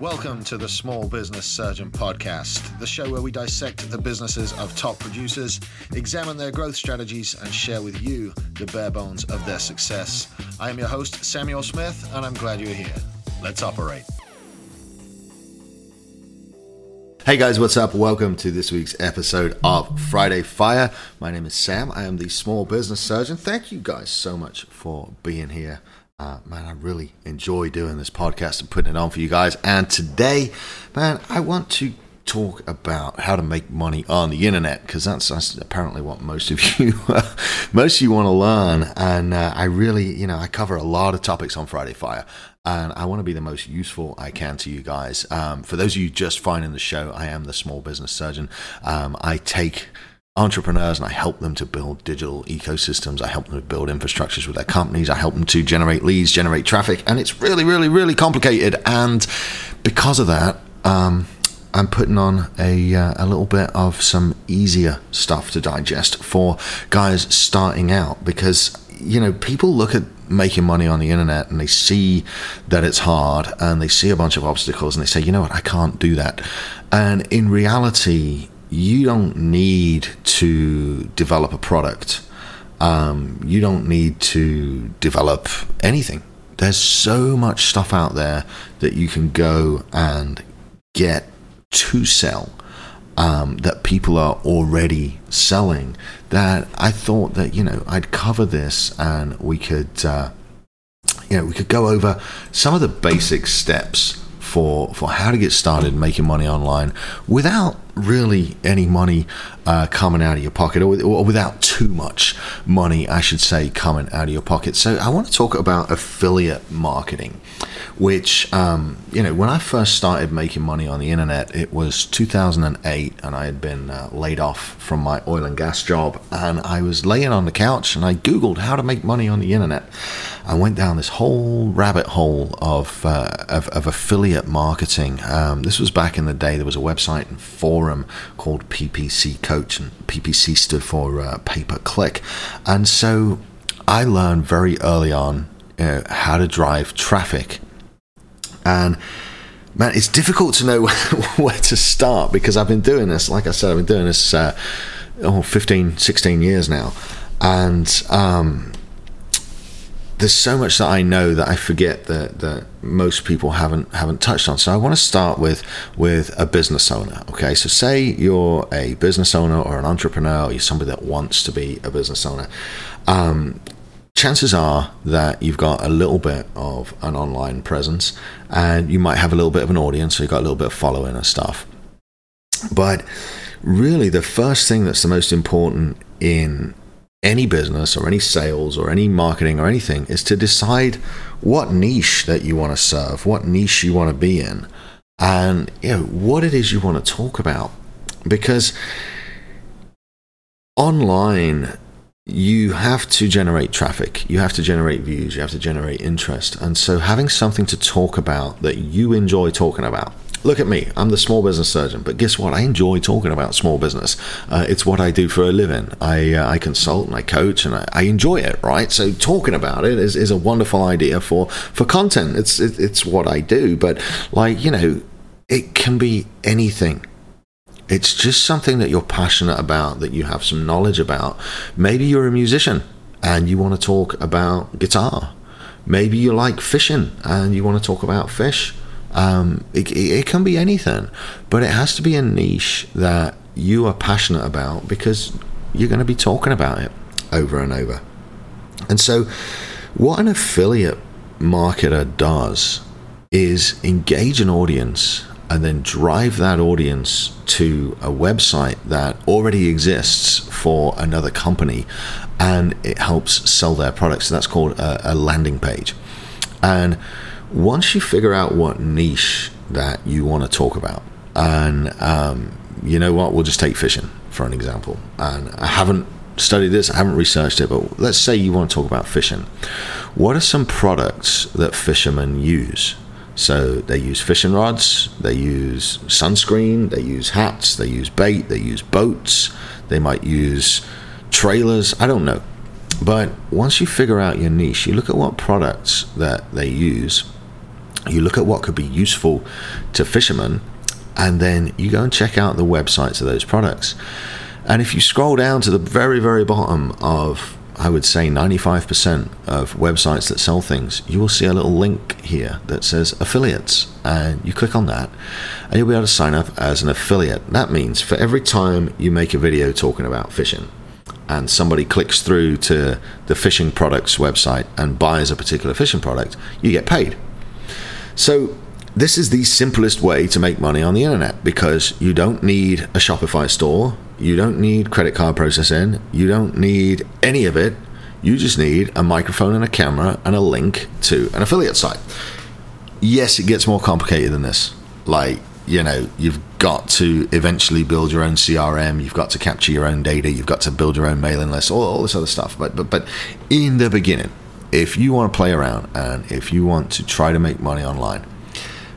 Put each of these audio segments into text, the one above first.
Welcome to the Small Business Surgeon Podcast, the show where we dissect the businesses of top producers, examine their growth strategies, and share with you the bare bones of their success. I am your host, Samuel Smith, and I'm glad you're here. Let's operate. Hey guys, what's up? Welcome to this week's episode of Friday Fire. My name is Sam. I am the Small Business Surgeon. Thank you guys so much for being here uh, man, I really enjoy doing this podcast and putting it on for you guys. And today, man, I want to talk about how to make money on the internet because that's, that's, apparently what most of you most of you want to learn. And uh, I really, you know, I cover a lot of topics on Friday Fire, and I want to be the most useful I can to you guys. Um, for those of you just finding the show, I am the small business surgeon. Um, I take entrepreneurs and I help them to build digital ecosystems. I help them to build infrastructures with their companies. I help them to generate leads, generate traffic. And it's really, really, really complicated. And because of that, um, I'm putting on a, uh, a little bit of some easier stuff to digest for guys starting out because, you know, people look at making money on the internet and they see that it's hard and they see a bunch of obstacles and they say, you know what, I can't do that. And in reality, you don't need to develop a product. Um, you don't need to develop anything. There's so much stuff out there that you can go and get to sell um, that people are already selling. That I thought that you know I'd cover this and we could uh, you know we could go over some of the basic steps for for how to get started making money online without really any money uh, coming out of your pocket, or, or, without too much money, I should say, coming out of your pocket. So I want to talk about affiliate marketing, which um, you know when I first started making money on the internet, it was 2008, and I had been uh, laid off from my oil and gas job, and I was laying on the couch and I googled how to make money on the internet. I went down this whole rabbit hole of uh, of, of, affiliate marketing. Um, this was back in the day. There was a website and forum called PPC Coach, and PPC stood for uh, pay per click. And so I learned very early on uh, how to drive traffic. And man, it's difficult to know where to start because I've been doing this, like I said, I've been doing this uh, oh, 15, 16 years now. And um, there's so much that I know that I forget that, that most people haven't haven't touched on. So I want to start with with a business owner. Okay, so say you're a business owner or an entrepreneur, or you're somebody that wants to be a business owner. Um, chances are that you've got a little bit of an online presence, and you might have a little bit of an audience, so you've got a little bit of following and stuff. But really, the first thing that's the most important in any business or any sales or any marketing or anything is to decide what niche that you want to serve, what niche you want to be in, and you know what it is you want to talk about. Because online you have to generate traffic, you have to generate views, you have to generate interest. And so having something to talk about that you enjoy talking about Look at me, I'm the small business surgeon, but guess what? I enjoy talking about small business. Uh, it's what I do for a living. I, uh, I consult and I coach and I, I, enjoy it, right? So talking about it is, is a wonderful idea for, for content. It's, it, it's what I do, but like, you know, it can be anything. It's just something that you're passionate about, that you have some knowledge about. Maybe you're a musician and you want to talk about guitar. Maybe you like fishing and you want to talk about fish um, it, it can be anything, but it has to be a niche that you are passionate about because you're going to be talking about it over and over. And so, what an affiliate marketer does is engage an audience and then drive that audience to a website that already exists for another company and it helps sell their products. So that's called a, a landing page. And once you figure out what niche that you want to talk about, and um, you know what, we'll just take fishing for an example. And I haven't studied this, I haven't researched it, but let's say you want to talk about fishing. What are some products that fishermen use? So they use fishing rods, they use sunscreen, they use hats, they use bait, they use boats, they might use trailers. I don't know. But once you figure out your niche, you look at what products that they use you look at what could be useful to fishermen, and then you go and check out the websites of those products. And if you scroll down to the very, very bottom of, I would say, 95% of websites that sell things, you will see a little link here that says affiliates. And you click on that, and you'll be able to sign up as an affiliate. That means for every time you make a video talking about fishing, and somebody clicks through to the fishing products website and buys a particular fishing product, you get paid. So this is the simplest way to make money on the internet because you don't need a Shopify store, you don't need credit card processing, you don't need any of it. You just need a microphone and a camera and a link to an affiliate site. Yes, it gets more complicated than this. Like, you know, you've got to eventually build your own CRM, you've got to capture your own data, you've got to build your own mailing list, all, all this other stuff. But but but in the beginning, if you want to play around and if you want to try to make money online,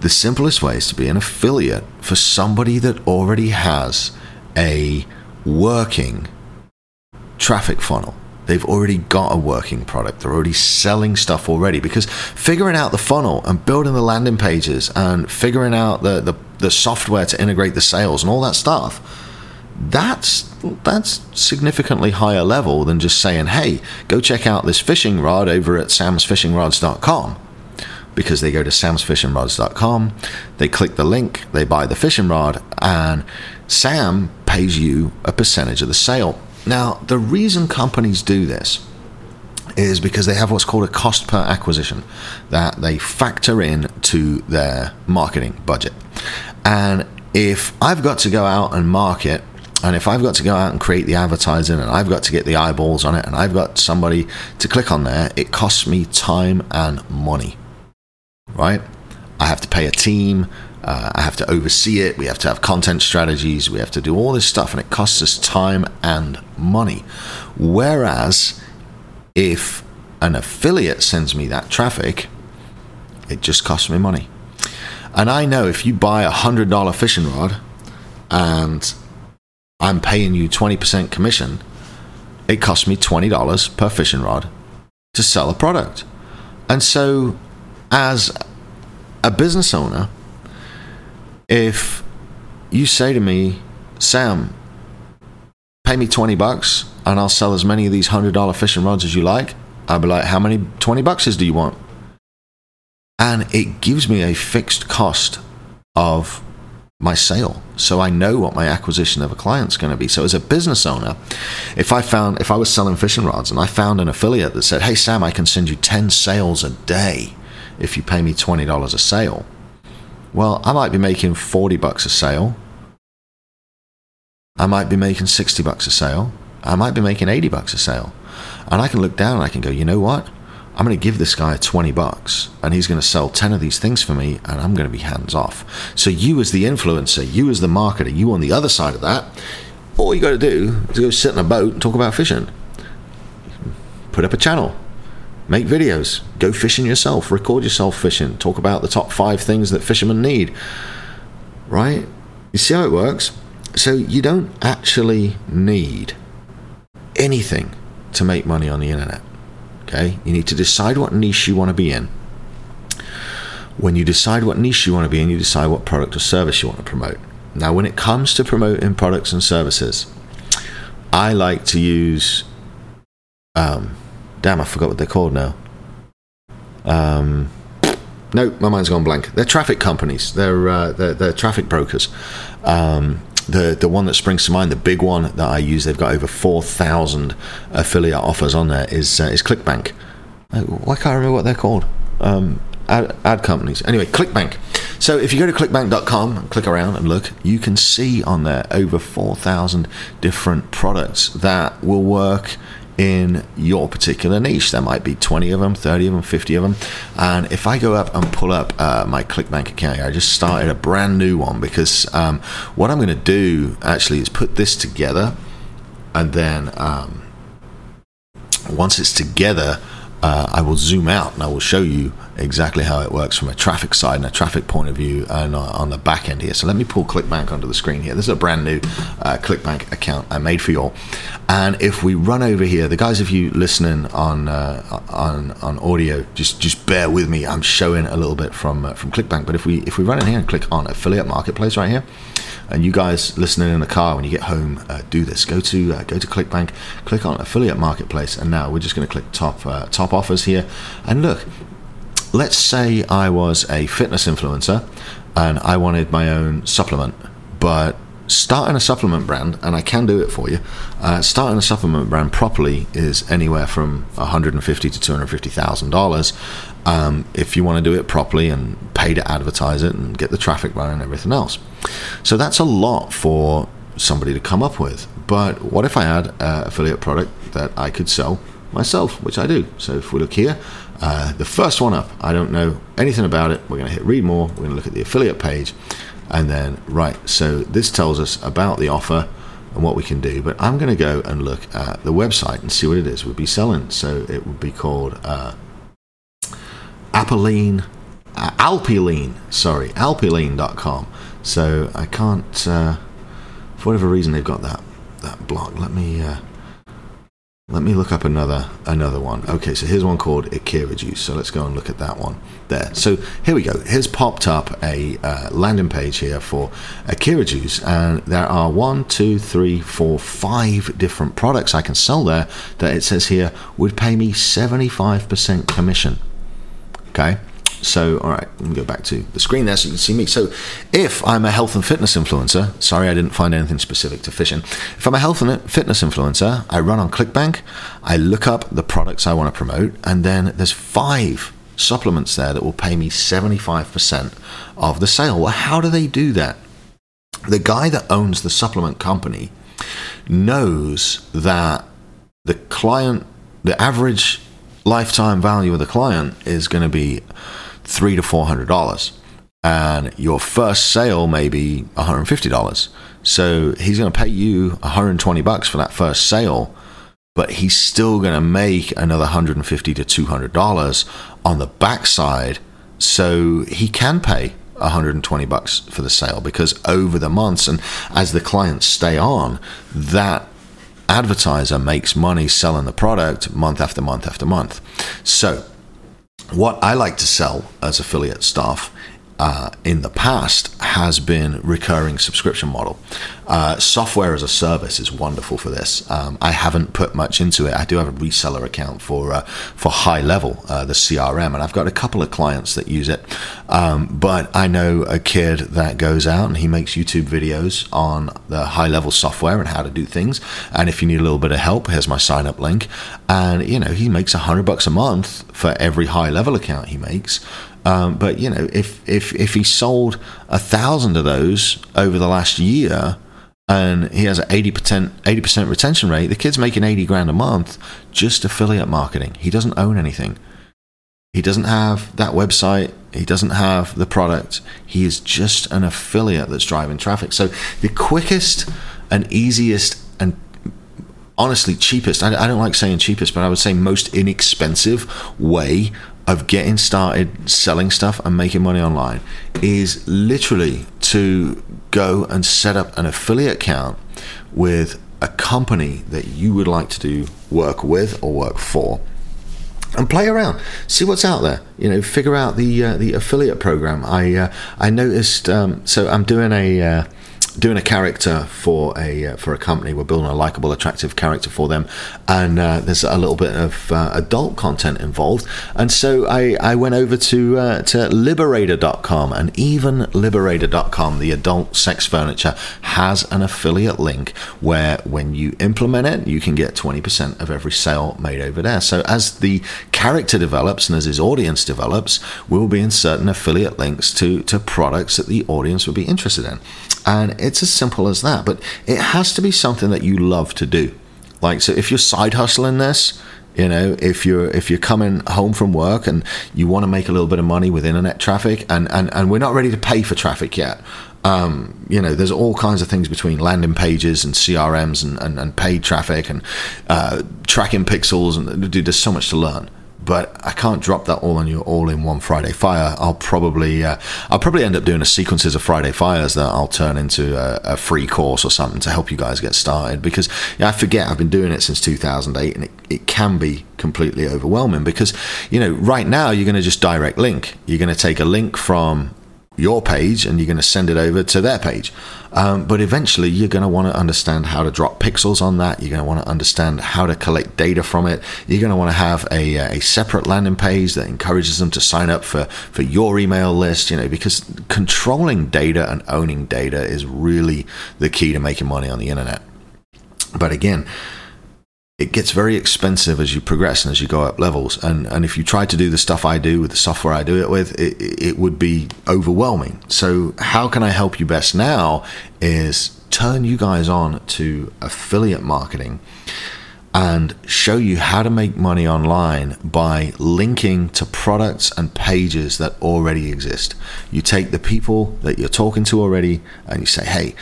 the simplest way is to be an affiliate for somebody that already has a working traffic funnel. They've already got a working product. They're already selling stuff already because figuring out the funnel and building the landing pages and figuring out the, the, the software to integrate the sales and all that stuff, that's that's significantly higher level than just saying, hey, go check out this fishing rod over at samsfishingrods.com because they go to samsfishingrods.com, they click the link, they buy the fishing rod, and Sam pays you a percentage of the sale. Now, the reason companies do this is because they have what's called a cost per acquisition that they factor in to their marketing budget. And if I've got to go out and market and if I've got to go out and create the advertising and I've got to get the eyeballs on it and I've got somebody to click on there, it costs me time and money right? I have to pay a team. Uh, I have to oversee it. We have to have content strategies. We have to do all this stuff, and it costs us time and money. Whereas if an affiliate sends me that traffic, it just costs me money. And I know if you buy a hundred dollar fishing rod and I'm paying you 20% commission, it costs me $20 per fishing rod to sell a product. And so as a business owner, if you say to me, Sam, pay me 20 bucks and I'll sell as many of these $100 fishing rods as you like, I'll be like, how many 20 bucks do you want? And it gives me a fixed cost of my sale. So I know what my acquisition of a client's going to be. So as a business owner, if I found, if I was selling fishing rods and I found an affiliate that said, hey, Sam, I can send you 10 sales a day if you pay me $20 a sale. Well, I might be making 40 bucks a sale. I might be making 60 bucks a sale. I might be making 80 bucks a sale. And I can look down and I can go, you know what? I'm going to give this guy 20 bucks and he's going to sell 10 of these things for me and I'm going to be hands off. So, you as the influencer, you as the marketer, you on the other side of that, all you got to do is go sit in a boat and talk about fishing. Put up a channel, Make videos, go fishing yourself, record yourself fishing, talk about the top five things that fishermen need. Right? You see how it works? So you don't actually need anything to make money on the internet. Okay? You need to decide what niche you want to be in. When you decide what niche you want to be in, you decide what product or service you want to promote. Now, when it comes to promoting products and services, I like to use um, Damn, I forgot what they're called now. Um, no, my mind's gone blank. They're traffic companies. They're uh, they're, they're, traffic brokers. Um, the the one that springs to mind, the big one that I use, they've got over four thousand affiliate offers on there. Is uh, is ClickBank? Uh, why can't I remember what they're called? Um, ad, ad companies. Anyway, ClickBank. So if you go to clickbank.com and click around and look, you can see on there over 4,000 different products that will work in your particular niche. There might be 20 of them, 30 of them, 50 of them. And if I go up and pull up uh, my ClickBank account, I just started a brand new one because um, what I'm going to do actually is put this together and then um, once it's together, uh, I will zoom out and I will show you exactly how it works from a traffic side and a traffic point of view and uh, on the back end here. So let me pull ClickBank onto the screen here. This is a brand new uh, ClickBank account I made for you all. And if we run over here, the guys of you listening on uh, on on audio, just just bear with me. I'm showing a little bit from uh, from ClickBank. But if we if we run in here and click on affiliate marketplace right here, and you guys listening in the car when you get home, uh, do this. Go to uh, go to ClickBank, click on affiliate marketplace, and now we're just going to click top uh, top offers here. And look, let's say I was a fitness influencer and I wanted my own supplement, but starting a supplement brand, and I can do it for you. Uh, starting a supplement brand properly is anywhere from 150 to 250 thousand um. If you want to do it properly and pay to advertise it and get the traffic running and everything else, so that's a lot for somebody to come up with. But what if I had an affiliate product that I could sell myself, which I do? So if we look here, uh, the first one up, I don't know anything about it. We're going to hit read more. We're going to look at the affiliate page and then right so this tells us about the offer and what we can do but i'm going to go and look at the website and see what it is we'd be selling so it would be called uh, Apiline, uh, sorry, alpilean.com. So I can't, uh, for whatever reason, they've got that that block. Let me uh, let me look up another another one. Okay, so here's one called Akira Juice. So let's go and look at that one there. So here we go. Here's popped up a uh, landing page here for Akira Juice, and there are one, two, three, four, five different products I can sell there. That it says here would pay me 75% commission. Okay. So, all right, let me go back to the screen there so you can see me. So, if I'm a health and fitness influencer, sorry, I didn't find anything specific to fishing. If I'm a health and fitness influencer, I run on ClickBank, I look up the products I want to promote, and then there's five supplements there that will pay me 75% of the sale. Well, how do they do that? The guy that owns the supplement company knows that the client, the average lifetime value of the client is going to be three to four hundred dollars, and your first sale may be one hundred fifty dollars. So he's going to pay you one hundred twenty bucks for that first sale, but he's still going to make another one hundred and fifty to two hundred dollars on the backside. So he can pay 120 bucks for the sale because over the months and as the clients stay on that advertiser makes money selling the product month after month after month. So what I like to sell as affiliate staff uh, in the past has been recurring subscription model. Uh, software as a service is wonderful for this. Um, I haven't put much into it. I do have a reseller account for uh, for HighLevel, uh, the CRM, and I've got a couple of clients that use it. Um, but I know a kid that goes out and he makes YouTube videos on the HighLevel software and how to do things. And if you need a little bit of help, here's my sign up link. And you know he makes a hundred bucks a month for every HighLevel account he makes. Um, but you know, if if if he sold a thousand of those over the last year, and he has an eighty percent eighty percent retention rate, the kid's making eighty grand a month just affiliate marketing. He doesn't own anything. He doesn't have that website. He doesn't have the product. He is just an affiliate that's driving traffic. So the quickest and easiest and honestly cheapest I, don't like saying cheapest but i would say most inexpensive way of getting started selling stuff and making money online is literally to go and set up an affiliate account with a company that you would like to do work with or work for and play around see what's out there you know figure out the uh, the affiliate program. I uh, i noticed um, so i'm doing a uh, doing a character for a uh, for a company. We're building a likable, attractive character for them, and uh, there's a little bit of uh, adult content involved. And so I, I went over to uh, to Liberator.com, and even Liberator.com, the adult sex furniture, has an affiliate link where when you implement it, you can get 20% of every sale made over there. So as the character develops and as his audience develops, we'll be inserting affiliate links to to products that the audience would be interested in. And it's as simple as that. But it has to be something that you love to do. Like, so if you're side hustling this, you know, if you're if you're coming home from work and you want to make a little bit of money with internet traffic, and and, and we're not ready to pay for traffic yet. Um, you know, there's all kinds of things between landing pages and CRMs and, and, and paid traffic and uh, tracking pixels, and dude, there's so much to learn. But I can't drop that all on you all in one Friday Fire. I'll probably uh, I'll probably end up doing a sequences of Friday Fires that I'll turn into a, a, free course or something to help you guys get started. Because yeah, I forget I've been doing it since 2008, and it, it can be completely overwhelming. Because you know, right now you're going to just direct link. You're going to take a link from your page and you're going to send it over to their page. Um, but eventually, you're going to want to understand how to drop pixels on that. You're going to want to understand how to collect data from it. You're going to want to have a, uh, a separate landing page that encourages them to sign up for, for your email list, you know, because controlling data and owning data is really the key to making money on the internet. But again, it gets very expensive as you progress and as you go up levels. And and if you try to do the stuff I do with the software I do it with, it, it would be overwhelming. So how can I help you best now? Is turn you guys on to affiliate marketing and show you how to make money online by linking to products and pages that already exist. You take the people that you're talking to already and you say, hey,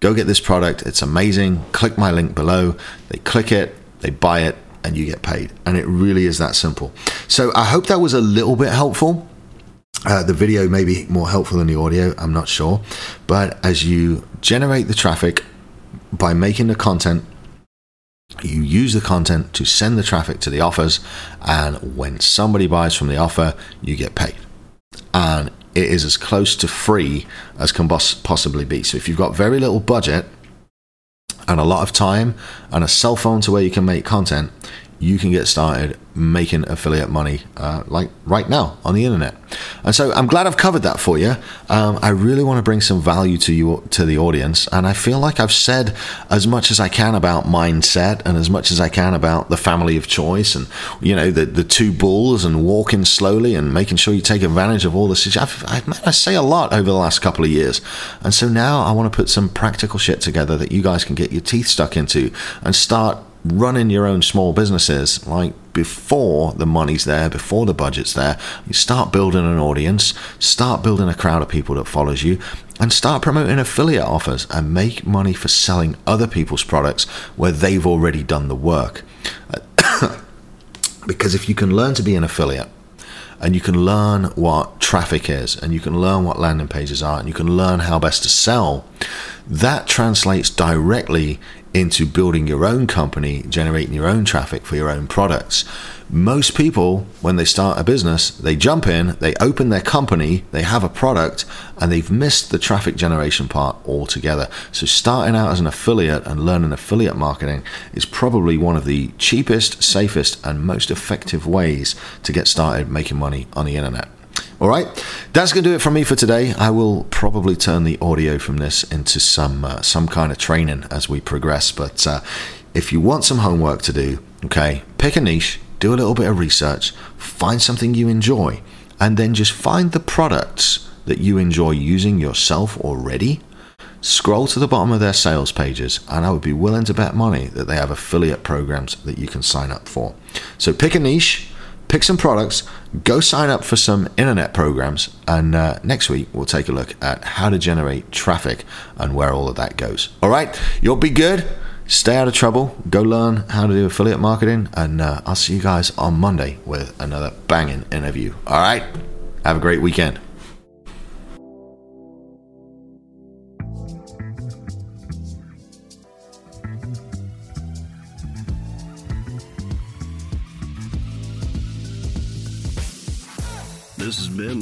go get this product. It's amazing. Click my link below. They click it they buy it and you get paid. And it really is that simple. So I hope that was a little bit helpful. Uh, the video may be more helpful than the audio, I'm not sure. But as you generate the traffic by making the content, you use the content to send the traffic to the offers. And when somebody buys from the offer, you get paid. And it is as close to free as can possibly be. So if you've got very little budget, and a lot of time and a cell phone to where you can make content, you can get started making affiliate money uh, like right now on the internet. And so I'm glad I've covered that for you. Um, I really want to bring some value to you to the audience, and I feel like I've said as much as I can about mindset and as much as I can about the family of choice and you know the the two bulls and walking slowly and making sure you take advantage of all this. I've, I've, I say a lot over the last couple of years, and so now I want to put some practical shit together that you guys can get your teeth stuck into and start running your own small businesses like before the money's there before the budget's there you start building an audience start building a crowd of people that follows you and start promoting affiliate offers and make money for selling other people's products where they've already done the work. Because if you can learn to be an affiliate and you can learn what traffic is and you can learn what landing pages are and you can learn how best to sell that translates directly into building your own company, generating your own traffic for your own products. Most people, when they start a business, they jump in, they open their company, they have a product, and they've missed the traffic generation part altogether. So, starting out as an affiliate and learning affiliate marketing is probably one of the cheapest, safest, and most effective ways to get started making money on the internet. All right, that's going to do it from me for today. I will probably turn the audio from this into some uh, some kind of training as we progress. But uh, if you want some homework to do, okay, pick a niche, do a little bit of research, find something you enjoy, and then just find the products that you enjoy using yourself already. Scroll to the bottom of their sales pages, and I would be willing to bet money that they have affiliate programs that you can sign up for. So pick a niche pick some products, go sign up for some internet programs, and uh, next week we'll take a look at how to generate traffic and where all of that goes. All right, you'll be good. Stay out of trouble. Go learn how to do affiliate marketing, and uh, I'll see you guys on Monday with another banging interview. All right, have a great weekend.